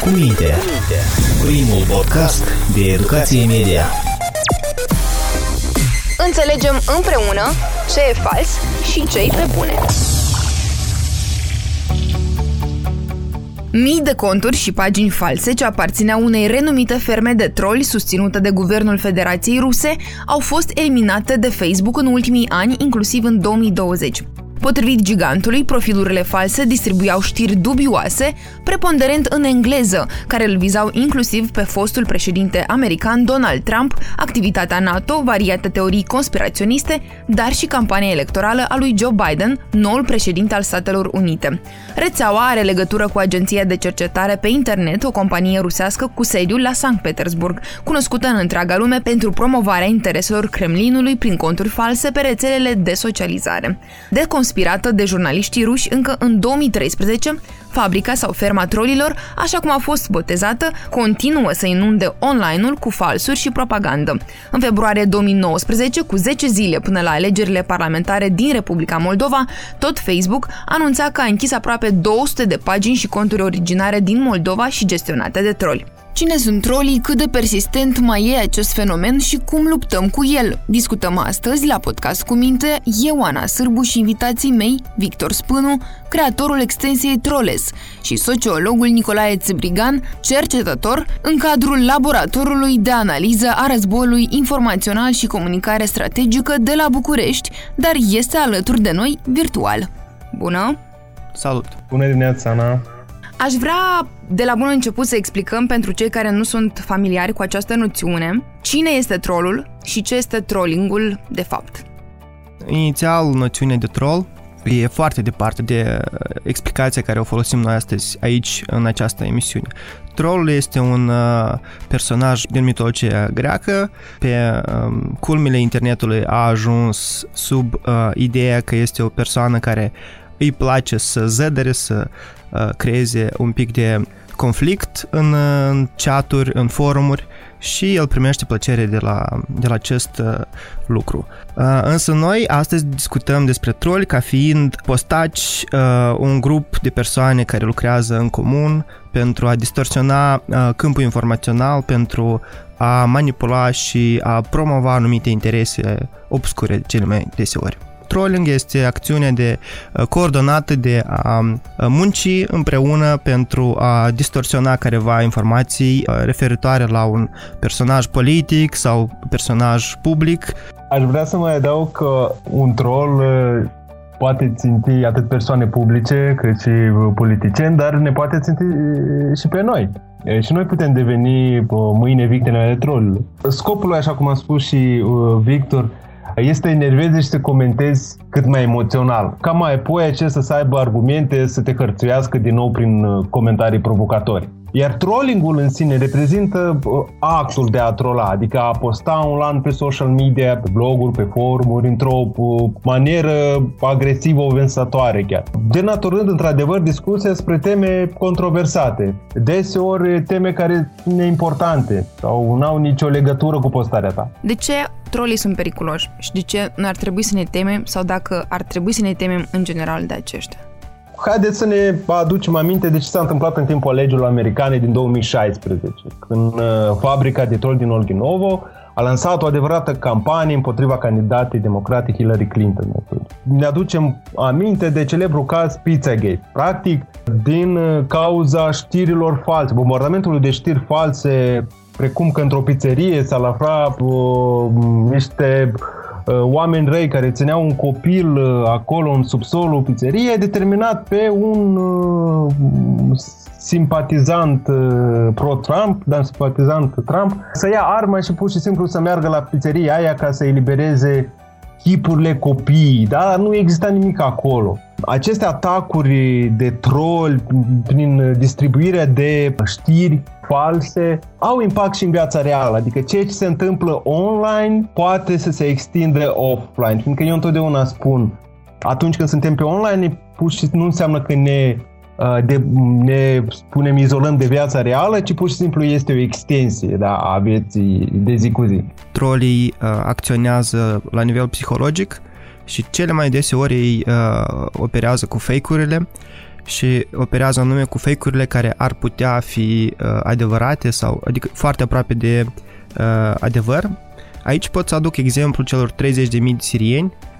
cu minte. Primul podcast de educație media. Înțelegem împreună ce e fals și ce e pe bune. Mii de conturi și pagini false ce aparțineau unei renumite ferme de troli susținută de guvernul Federației Ruse au fost eliminate de Facebook în ultimii ani, inclusiv în 2020. Potrivit gigantului, profilurile false distribuiau știri dubioase, preponderent în engleză, care îl vizau inclusiv pe fostul președinte american Donald Trump, activitatea NATO, variate teorii conspiraționiste, dar și campania electorală a lui Joe Biden, noul președinte al Statelor Unite. Rețeaua are legătură cu agenția de cercetare pe internet, o companie rusească cu sediul la Sankt Petersburg, cunoscută în întreaga lume pentru promovarea intereselor Kremlinului prin conturi false pe rețelele de socializare. De conspirată de jurnaliștii ruși încă în 2013, fabrica sau ferma trolilor, așa cum a fost botezată, continuă să inunde online-ul cu falsuri și propagandă. În februarie 2019, cu 10 zile până la alegerile parlamentare din Republica Moldova, tot Facebook anunța că a închis aproape 200 de pagini și conturi originare din Moldova și gestionate de troli. Cine sunt trolii, cât de persistent mai e acest fenomen și cum luptăm cu el? Discutăm astăzi la podcast cu minte eu, Ana Sârbu și invitații mei, Victor Spânu, creatorul extensiei Troles și sociologul Nicolae Țibrigan, cercetător în cadrul laboratorului de analiză a războiului informațional și comunicare strategică de la București, dar este alături de noi virtual. Bună! Salut! Bună dimineața, Ana! Aș vrea de la bun început să explicăm pentru cei care nu sunt familiari cu această noțiune cine este trollul și ce este trollingul de fapt. Inițial, noțiunea de troll e foarte departe de explicația care o folosim noi astăzi aici în această emisiune. Trollul este un uh, personaj din mitologia greacă. Pe um, culmile internetului a ajuns sub uh, ideea că este o persoană care îi place să zădere, să uh, creeze un pic de conflict în, în chaturi, în forumuri și el primește plăcere de la, de la acest uh, lucru. Uh, însă noi astăzi discutăm despre troli ca fiind postaci, uh, un grup de persoane care lucrează în comun pentru a distorsiona uh, câmpul informațional, pentru a manipula și a promova anumite interese obscure cele mai deseori. Trolling este acțiunea de coordonată de a munci împreună pentru a distorsiona careva informații referitoare la un personaj politic sau personaj public. Aș vrea să mai adaug că un troll poate ținti atât persoane publice cât și politicieni, dar ne poate ținti și pe noi. Și noi putem deveni mâine victime ale trollului. Scopul, așa cum a spus și Victor, este enerveze și să comentezi cât mai emoțional. Ca mai apoi acesta să aibă argumente să te hărțuiască din nou prin uh, comentarii provocatori. Iar trollingul în sine reprezintă uh, actul de a trola, adică a posta online pe social media, pe bloguri, pe forumuri, într-o uh, manieră agresivă, ovensatoare chiar. Denaturând într-adevăr discuția spre teme controversate, deseori teme care sunt neimportante sau nu au nicio legătură cu postarea ta. De ce trolii sunt periculoși și de ce nu ar trebui să ne temem sau dacă ar trebui să ne temem în general de aceștia? Haideți să ne aducem aminte de ce s-a întâmplat în timpul alegerilor americane din 2016, când uh, fabrica de trol din Olginovo a lansat o adevărată campanie împotriva candidatei democrate Hillary Clinton. Ne aducem aminte de celebru caz Pizzagate. Practic, din uh, cauza știrilor false, bombardamentului de știri false, precum că într-o pizzerie s-a aflat uh, niște uh, Uh, oameni răi care țineau un copil uh, acolo în subsolul pizzeriei, determinat pe un uh, simpatizant pro-Trump, dar simpatizant Trump, să ia arma și pur și simplu să meargă la pizzeria aia ca să elibereze chipurile copiii, dar nu exista nimic acolo. Aceste atacuri de troll prin distribuirea de știri false au impact și în viața reală, adică ceea ce se întâmplă online poate să se extindă offline, fiindcă eu întotdeauna spun atunci când suntem pe online, pur și nu înseamnă că ne uh, de, ne spunem izolăm de viața reală, ci pur și simplu este o extensie da, a vieții de zi cu zi. Trolii uh, acționează la nivel psihologic și cele mai deseori ei uh, operează cu fake-urile și operează anume cu fake-urile care ar putea fi uh, adevărate sau adică foarte aproape de uh, adevăr. Aici pot să aduc exemplul celor 30.000 de sirieni Uh,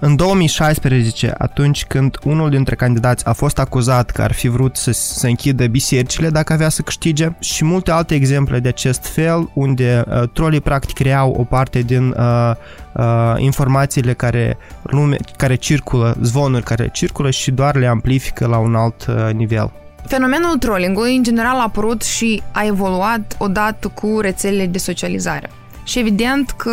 în 2016, atunci când unul dintre candidați a fost acuzat că ar fi vrut să, să închidă bisericile dacă avea să câștige și multe alte exemple de acest fel unde uh, trolii practic creau o parte din uh, uh, informațiile care, lume, care circulă, zvonuri care circulă și doar le amplifică la un alt uh, nivel. Fenomenul trollingului în general a apărut și a evoluat odată cu rețelele de socializare. Și evident că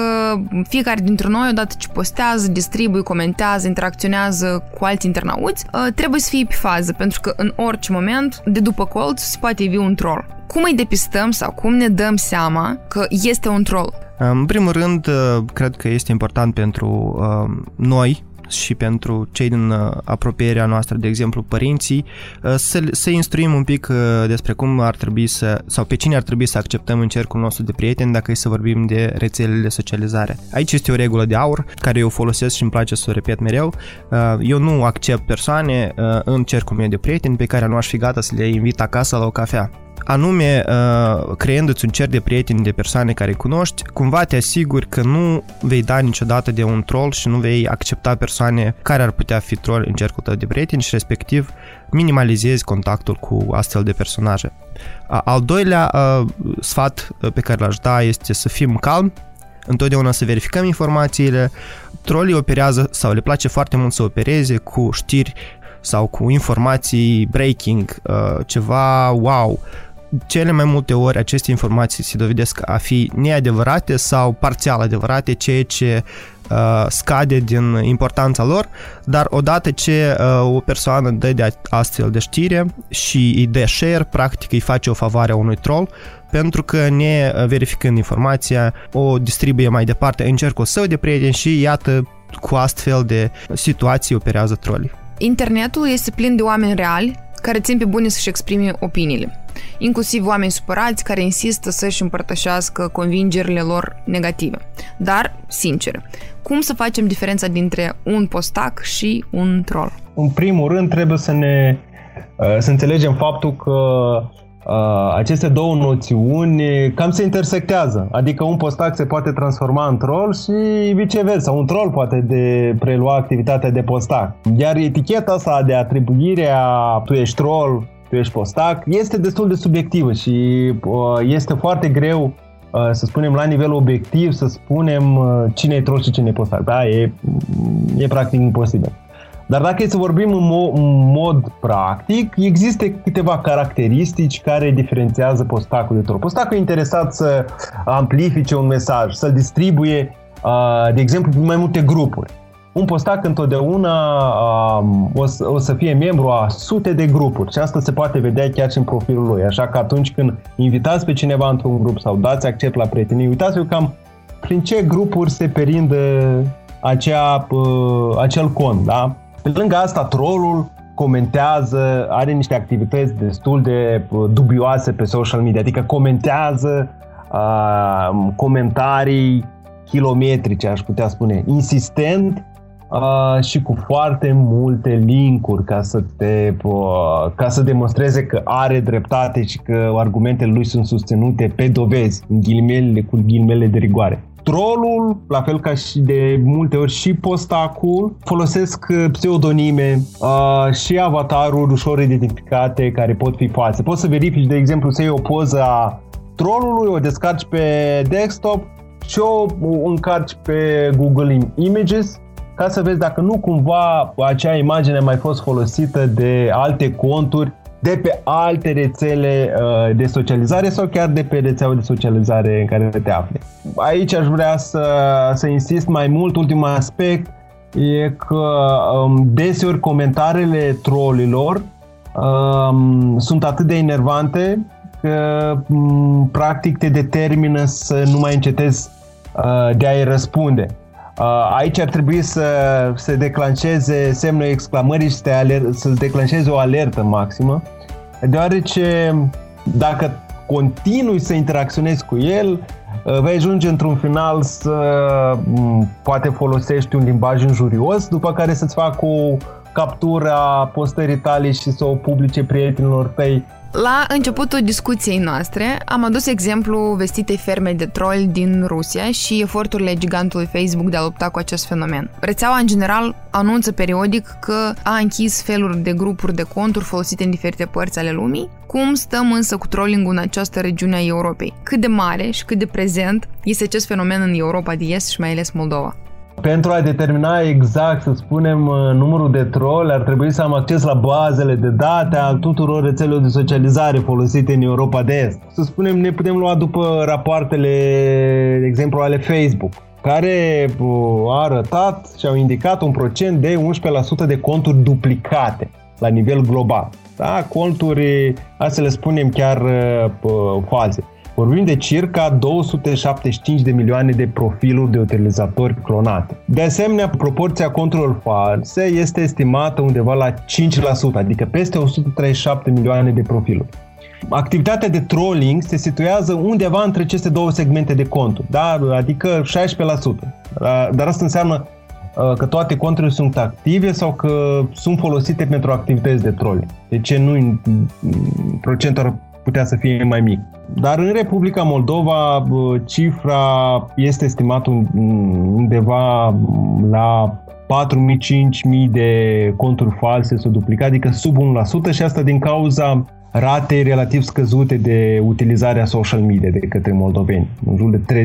fiecare dintre noi, odată ce postează, distribuie, comentează, interacționează cu alți internauți, ă, trebuie să fie pe fază, pentru că în orice moment, de după colț, se poate ivi un troll. Cum îi depistăm sau cum ne dăm seama că este un troll? În primul rând, ă, cred că este important pentru ă, noi, și pentru cei din uh, apropierea noastră, de exemplu părinții, uh, să, să instruim un pic uh, despre cum ar trebui să, sau pe cine ar trebui să acceptăm în cercul nostru de prieteni dacă e să vorbim de rețelele de socializare. Aici este o regulă de aur care eu folosesc și îmi place să o repet mereu. Eu nu accept persoane în cercul meu de prieteni pe care nu aș fi gata să le invit acasă la o cafea anume uh, creându-ți un cer de prieteni, de persoane care cunoști, cumva te asiguri că nu vei da niciodată de un troll și nu vei accepta persoane care ar putea fi troll în cercul tău de prieteni și respectiv minimalizezi contactul cu astfel de personaje. Al doilea uh, sfat pe care l-aș da este să fim calmi, întotdeauna să verificăm informațiile. Trolii operează sau le place foarte mult să opereze cu știri sau cu informații breaking, uh, ceva wow, cele mai multe ori aceste informații se dovedesc a fi neadevărate sau parțial adevărate, ceea ce uh, scade din importanța lor, dar odată ce uh, o persoană dă de astfel de știre și îi dă share, practic îi face o favoare a unui troll, pentru că ne verificând informația, o distribuie mai departe în cercul său de prieteni și iată cu astfel de situații operează trolii. Internetul este plin de oameni reali care țin pe bune să-și exprime opiniile, inclusiv oameni supărați care insistă să-și împărtășească convingerile lor negative. Dar, sincer, cum să facem diferența dintre un postac și un troll? În primul rând trebuie să ne uh, să înțelegem faptul că Uh, aceste două noțiuni cam se intersectează. Adică un postac se poate transforma în troll și viceversa. Un troll poate de prelua activitatea de postac. Iar eticheta asta de atribuire a tu ești troll, tu ești postac, este destul de subiectivă și uh, este foarte greu uh, să spunem la nivel obiectiv, să spunem cine e troll și cine e postac. Da, e, e practic imposibil. Dar dacă e să vorbim în, mo- în mod practic, există câteva caracteristici care diferențiază postacul de troll. Postacul e interesat să amplifice un mesaj, să-l distribuie, de exemplu, în mai multe grupuri. Un postac întotdeauna o, să, o să fie membru a sute de grupuri și asta se poate vedea chiar și în profilul lui. Așa că atunci când invitați pe cineva într-un grup sau dați accept la prietenii, uitați-vă cam prin ce grupuri se perindă acea, acel cont, da? Pe lângă asta, trollul comentează, are niște activități destul de uh, dubioase pe social media, adică comentează uh, comentarii kilometrice, aș putea spune, insistent uh, și cu foarte multe linkuri ca să te uh, ca să demonstreze că are dreptate și că argumentele lui sunt susținute pe dovezi, în ghilimele cu ghilimele de rigoare. Trollul, la fel ca și de multe ori și postacul, folosesc uh, pseudonime uh, și avataruri ușor identificate care pot fi false. Poți să verifici, de exemplu, să iei o poză a trollului, o descarci pe desktop și o încarci pe Google Images ca să vezi dacă nu cumva acea imagine a mai fost folosită de alte conturi de pe alte rețele uh, de socializare sau chiar de pe rețeaua de socializare în care te afli. Aici aș vrea să, să insist mai mult, ultimul aspect e că um, deseori comentariile trollilor um, sunt atât de enervante că um, practic te determină să nu mai încetezi uh, de a-i răspunde. Uh, aici ar trebui să se declanșeze semnul exclamării și să, aler- să declanșeze o alertă maximă, deoarece dacă continui să interacționezi cu el, uh, vei ajunge într-un final să poate folosești un limbaj injurios, după care să-ți facă o captura postării tale și să o publice prietenilor tăi. La începutul discuției noastre am adus exemplu vestitei ferme de troll din Rusia și eforturile gigantului Facebook de a lupta cu acest fenomen. Rețeaua, în general, anunță periodic că a închis feluri de grupuri de conturi folosite în diferite părți ale lumii. Cum stăm însă cu trolling în această regiune a Europei? Cât de mare și cât de prezent este acest fenomen în Europa de Est și mai ales Moldova? Pentru a determina exact, să spunem, uh, numărul de troll, ar trebui să am acces la bazele de date al tuturor rețelelor de socializare folosite în Europa de Est. Să spunem, ne putem lua după rapoartele, de exemplu, ale Facebook care uh, a arătat și au indicat un procent de 11% de conturi duplicate la nivel global. Da? Conturi, hai să le spunem chiar uh, false. Vorbim de circa 275 de milioane de profiluri de utilizatori clonate. De asemenea, proporția conturilor false este estimată undeva la 5%, adică peste 137 milioane de profiluri. Activitatea de trolling se situează undeva între aceste două segmente de conturi, da? adică 16%. Dar asta înseamnă uh, că toate conturile sunt active sau că sunt folosite pentru activități de trolling. Deci nu procentul putea să fie mai mic. Dar în Republica Moldova cifra este estimată undeva la 4.000-5.000 de conturi false sau duplicate, adică sub 1% și asta din cauza ratei relativ scăzute de utilizarea social media de către moldoveni, în jur de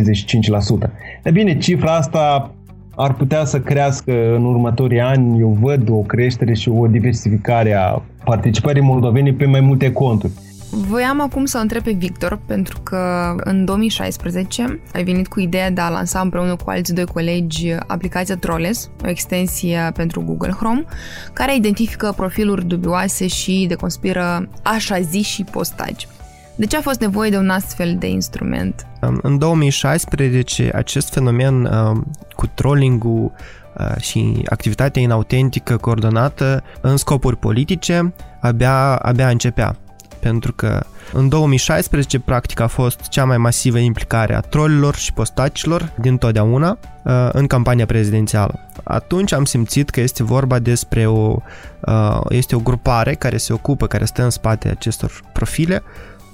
35%. De bine, cifra asta ar putea să crească în următorii ani. Eu văd o creștere și o diversificare a participării moldovenii pe mai multe conturi. Voiam acum să întreb pe Victor, pentru că în 2016 ai venit cu ideea de a lansa împreună cu alți doi colegi aplicația Trolles, o extensie pentru Google Chrome, care identifică profiluri dubioase și deconspiră așa zi și postaji. De ce a fost nevoie de un astfel de instrument? În 2016, acest fenomen cu trolling-ul și activitatea inautentică coordonată în scopuri politice abia, abia începea pentru că în 2016 practic a fost cea mai masivă implicare a trollilor și postacilor din totdeauna uh, în campania prezidențială. Atunci am simțit că este vorba despre o, uh, este o grupare care se ocupă, care stă în spate acestor profile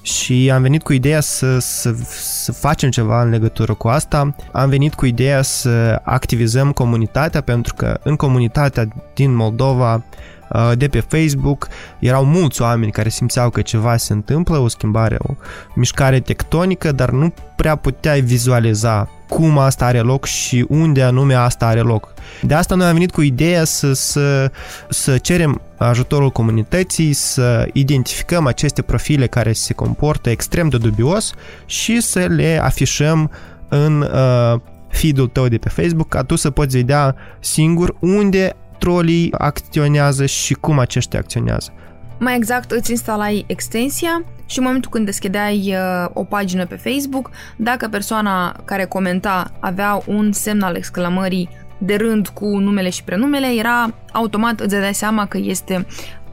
și am venit cu ideea să, să, să facem ceva în legătură cu asta. Am venit cu ideea să activizăm comunitatea pentru că în comunitatea din Moldova Uh, de pe Facebook, erau mulți oameni care simțeau că ceva se întâmplă, o schimbare, o mișcare tectonică, dar nu prea puteai vizualiza cum asta are loc și unde anume asta are loc. De asta noi am venit cu ideea să, să, să cerem ajutorul comunității, să identificăm aceste profile care se comportă extrem de dubios și să le afișăm în uh, feed-ul tău de pe Facebook ca tu să poți vedea singur unde trolii acționează și cum aceștia acționează. Mai exact, îți instalai extensia și în momentul când deschideai uh, o pagină pe Facebook, dacă persoana care comenta avea un semn al exclamării de rând cu numele și prenumele, era automat îți dai seama că este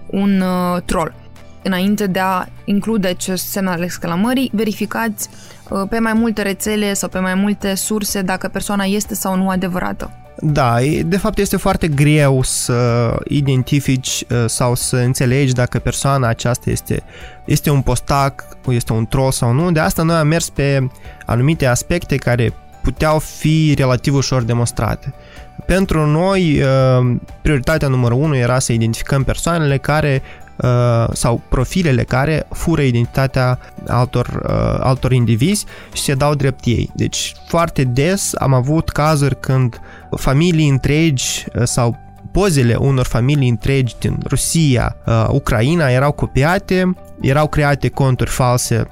un uh, troll. Înainte de a include acest semn al exclamării, verificați uh, pe mai multe rețele sau pe mai multe surse dacă persoana este sau nu adevărată. Da, de fapt este foarte greu să identifici uh, sau să înțelegi dacă persoana aceasta este, este un postac, este un troll sau nu. De asta noi am mers pe anumite aspecte care puteau fi relativ ușor demonstrate. Pentru noi, uh, prioritatea numărul 1 era să identificăm persoanele care Uh, sau profilele care fură identitatea altor, uh, altor indivizi și se dau drept ei. Deci foarte des am avut cazuri când familii întregi uh, sau pozele unor familii întregi din Rusia, Ucraina erau copiate, erau create conturi false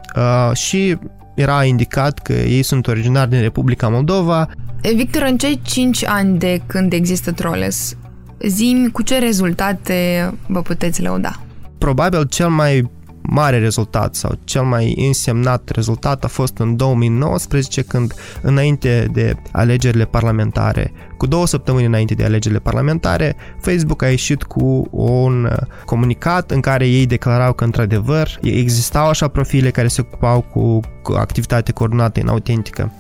și era indicat că ei sunt originari din Republica Moldova. Victor, în cei 5 ani de când există Troles, zimi cu ce rezultate vă puteți lăuda? Probabil cel mai mare rezultat sau cel mai însemnat rezultat a fost în 2019 când înainte de alegerile parlamentare, cu două săptămâni înainte de alegerile parlamentare, Facebook a ieșit cu un comunicat în care ei declarau că într-adevăr existau așa profile care se ocupau cu activitate coordonată inautentică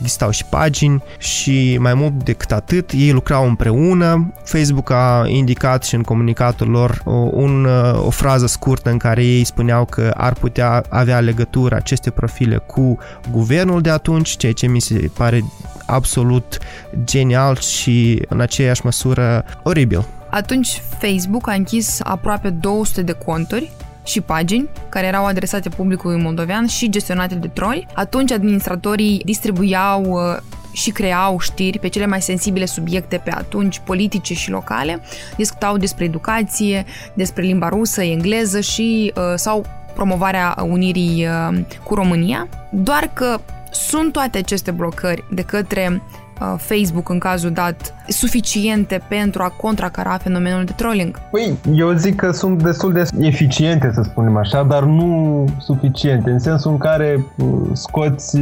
existau și pagini și mai mult decât atât, ei lucrau împreună. Facebook a indicat și în comunicatul lor un, o frază scurtă în care ei spuneau că ar putea avea legătură aceste profile cu guvernul de atunci, ceea ce mi se pare absolut genial și în aceeași măsură oribil. Atunci Facebook a închis aproape 200 de conturi și pagini care erau adresate publicului moldovean și gestionate de troli. Atunci administratorii distribuiau uh, și creau știri pe cele mai sensibile subiecte pe atunci, politice și locale, discutau despre educație, despre limba rusă, engleză și uh, sau promovarea unirii uh, cu România, doar că sunt toate aceste blocări de către Uh, Facebook în cazul dat suficiente pentru a contracara fenomenul de trolling? Păi, eu zic că sunt destul de eficiente, să spunem așa, dar nu suficiente, în sensul în care uh, scoți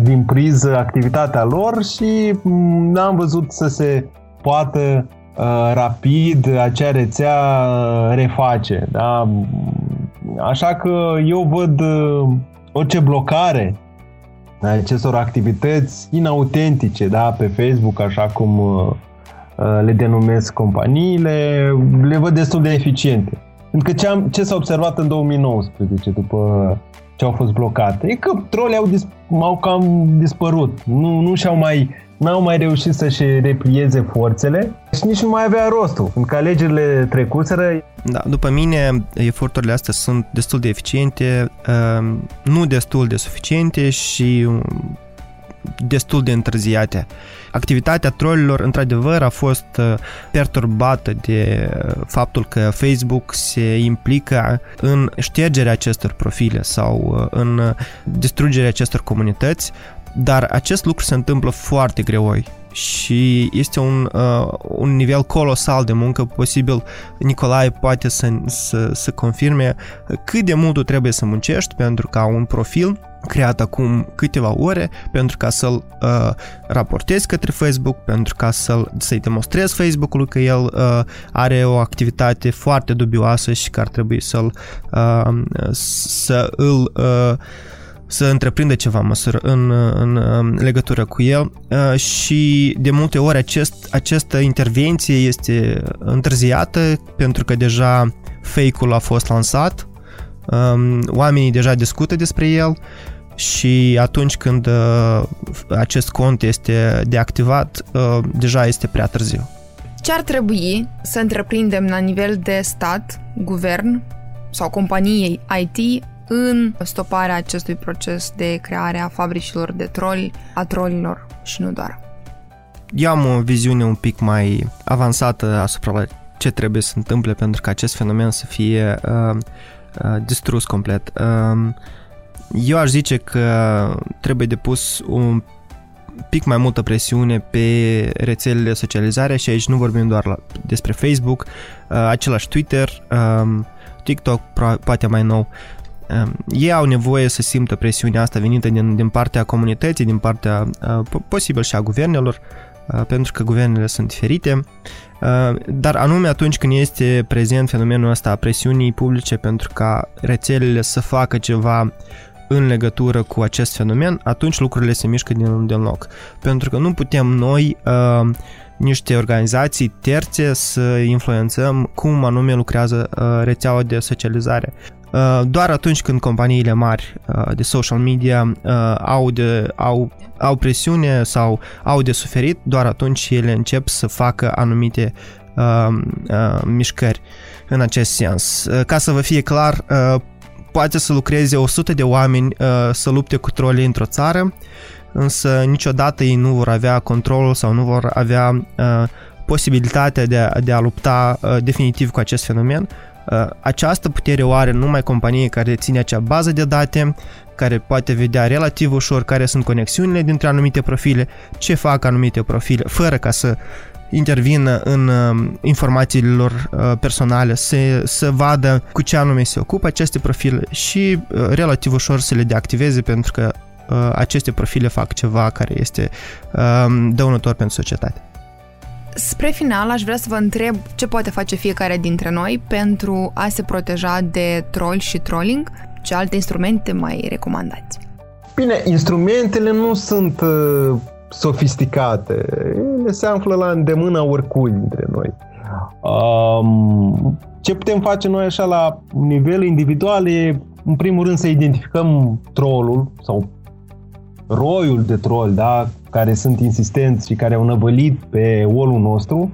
din priză activitatea lor și mm, n-am văzut să se poată uh, rapid acea rețea reface. Da? Așa că eu văd orice blocare acestor activități inautentice da, pe Facebook, așa cum uh, uh, le denumesc companiile, le văd destul de eficiente. Pentru că ce, am, ce s-a observat în 2019 după ce au fost blocate, e că trolii au, dis, au cam dispărut. Nu, nu și-au mai n-au mai reușit să-și replieze forțele și nici nu mai avea rostul. În că alegerile trecuseră... Da, după mine, eforturile astea sunt destul de eficiente, um, nu destul de suficiente și um, destul de întârziate. Activitatea trollilor, într-adevăr, a fost uh, perturbată de faptul că Facebook se implică în ștergerea acestor profile sau uh, în distrugerea acestor comunități, dar acest lucru se întâmplă foarte greoi și este un, uh, un nivel colosal de muncă posibil. Nicolae poate să, să, să confirme cât de mult trebuie să muncești pentru ca un profil creat acum câteva ore pentru ca să-l uh, raportezi către Facebook, pentru ca să-l, să-i demonstrezi Facebook-ului că el uh, are o activitate foarte dubioasă și că ar trebui să-l uh, să îl uh, să întreprindă ceva măsură în, în, în legătură cu el uh, și de multe ori acest, această intervenție este întârziată pentru că deja fake-ul a fost lansat, um, oamenii deja discută despre el și atunci când uh, acest cont este deactivat, uh, deja este prea târziu. Ce ar trebui să întreprindem la nivel de stat, guvern sau companiei IT în stoparea acestui proces de creare a fabricilor de troli, a trolilor și nu doar. Eu am o viziune un pic mai avansată asupra ce trebuie să întâmple pentru ca acest fenomen să fie uh, uh, distrus complet. Uh, eu aș zice că trebuie depus un pic mai multă presiune pe rețelele de socializare și aici nu vorbim doar la, despre Facebook, uh, același Twitter, uh, TikTok, poate mai nou, Ehm, ei au nevoie să simtă presiunea asta venită din, din partea comunității, din partea uh, posibil și a guvernelor, uh, pentru că guvernele sunt diferite, uh, dar anume atunci când este prezent fenomenul ăsta a presiunii publice pentru ca rețelele să facă ceva în legătură cu acest fenomen, atunci lucrurile se mișcă din, din loc. Pentru că nu putem noi uh, niște organizații terțe să influențăm cum anume lucrează uh, rețeaua de socializare. Uh, doar atunci când companiile mari uh, de social media uh, au, de, au, au presiune sau au de suferit, doar atunci ele încep să facă anumite mișcări în acest sens. Ca să vă fie clar, poate să lucreze 100 de oameni să lupte cu trolii într-o țară, însă niciodată ei nu vor avea controlul sau nu vor avea posibilitatea de a, de a lupta definitiv cu acest fenomen, Uh, această putere o are numai companie care deține acea bază de date, care poate vedea relativ ușor care sunt conexiunile dintre anumite profile, ce fac anumite profile, fără ca să intervină în uh, informațiile lor uh, personale, să, să vadă cu ce anume se ocupă aceste profile și relativ ușor să le deactiveze pentru că aceste profile fac ceva care este dăunător pentru societate. Spre final, aș vrea să vă întreb ce poate face fiecare dintre noi pentru a se proteja de troll și trolling, ce alte instrumente mai recomandați? Bine, instrumentele nu sunt uh, sofisticate. Ele se află la îndemâna oricui dintre noi. Um, ce putem face noi așa la nivel individual e, în primul rând, să identificăm trollul sau roiul de troll, da, care sunt insistenți și care au năvălit pe wall nostru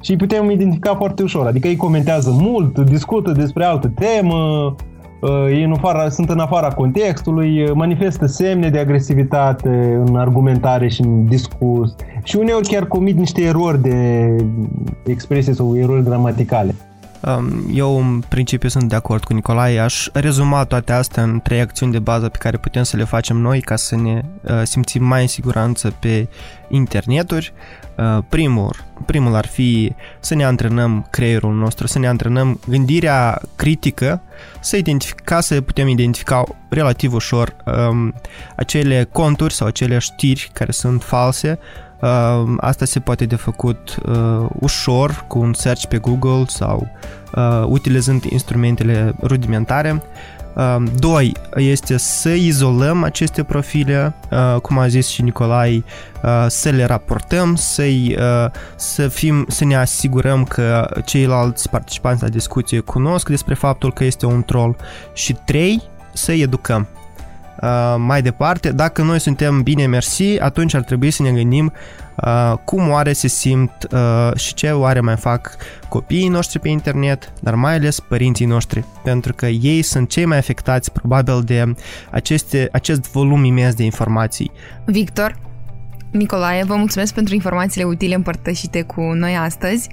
și îi putem identifica foarte ușor. Adică ei comentează mult, discută despre altă temă, uh, ei în afara, sunt în afara contextului, uh, manifestă semne de agresivitate în argumentare și în discurs și uneori chiar comit niște erori de expresie sau erori gramaticale. Um, eu, în principiu, sunt de acord cu Nicolae. Aș rezuma toate astea în trei acțiuni de bază pe care putem să le facem noi ca să ne uh, simțim mai în siguranță pe interneturi. Uh, primul, primul ar fi să ne antrenăm creierul nostru, să ne antrenăm gândirea critică, să identific, ca să putem identifica relativ ușor um, acele conturi sau acele știri care sunt false, Uh, asta se poate de făcut uh, ușor cu un search pe Google sau uh, utilizând instrumentele rudimentare. Uh, doi, este să izolăm aceste profile, uh, cum a zis și Nicolai, uh, să le raportăm, să uh, să, fim, să ne asigurăm că ceilalți participanți la discuție cunosc despre faptul că este un troll și trei, să educăm Uh, mai departe, dacă noi suntem bine mersi, atunci ar trebui să ne gândim uh, cum oare se simt uh, și ce oare mai fac copiii noștri pe internet, dar mai ales părinții noștri, pentru că ei sunt cei mai afectați probabil de aceste, acest volum imens de informații. Victor, Nicolae, vă mulțumesc pentru informațiile utile împărtășite cu noi astăzi.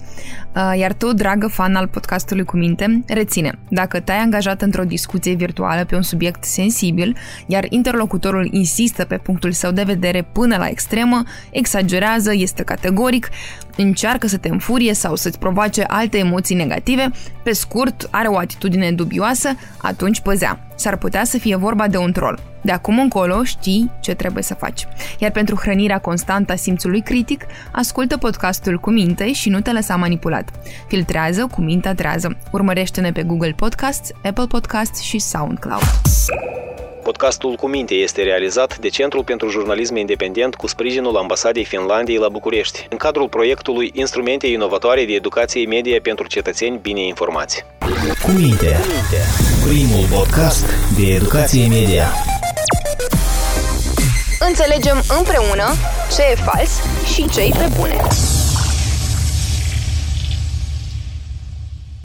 Uh, iar tu, dragă fan al podcastului cu minte, reține, dacă te-ai angajat într-o discuție virtuală pe un subiect sensibil, iar interlocutorul insistă pe punctul său de vedere până la extremă, exagerează, este categoric, încearcă să te înfurie sau să-ți provoace alte emoții negative, pe scurt, are o atitudine dubioasă, atunci păzea. S-ar putea să fie vorba de un troll. De acum încolo știi ce trebuie să faci. Iar pentru hrănirea constantă a simțului critic, ascultă podcastul cu minte și nu te lăsa manipulat. Filtrează cu mintea trează. Urmărește-ne pe Google Podcasts, Apple Podcasts și SoundCloud. Podcastul cu minte este realizat de Centrul pentru Jurnalism Independent cu sprijinul Ambasadei Finlandiei la București, în cadrul proiectului Instrumente inovatoare de educație media pentru cetățeni bine informați. Cu minte, primul podcast de educație media. Înțelegem împreună ce e fals și ce e pe bune.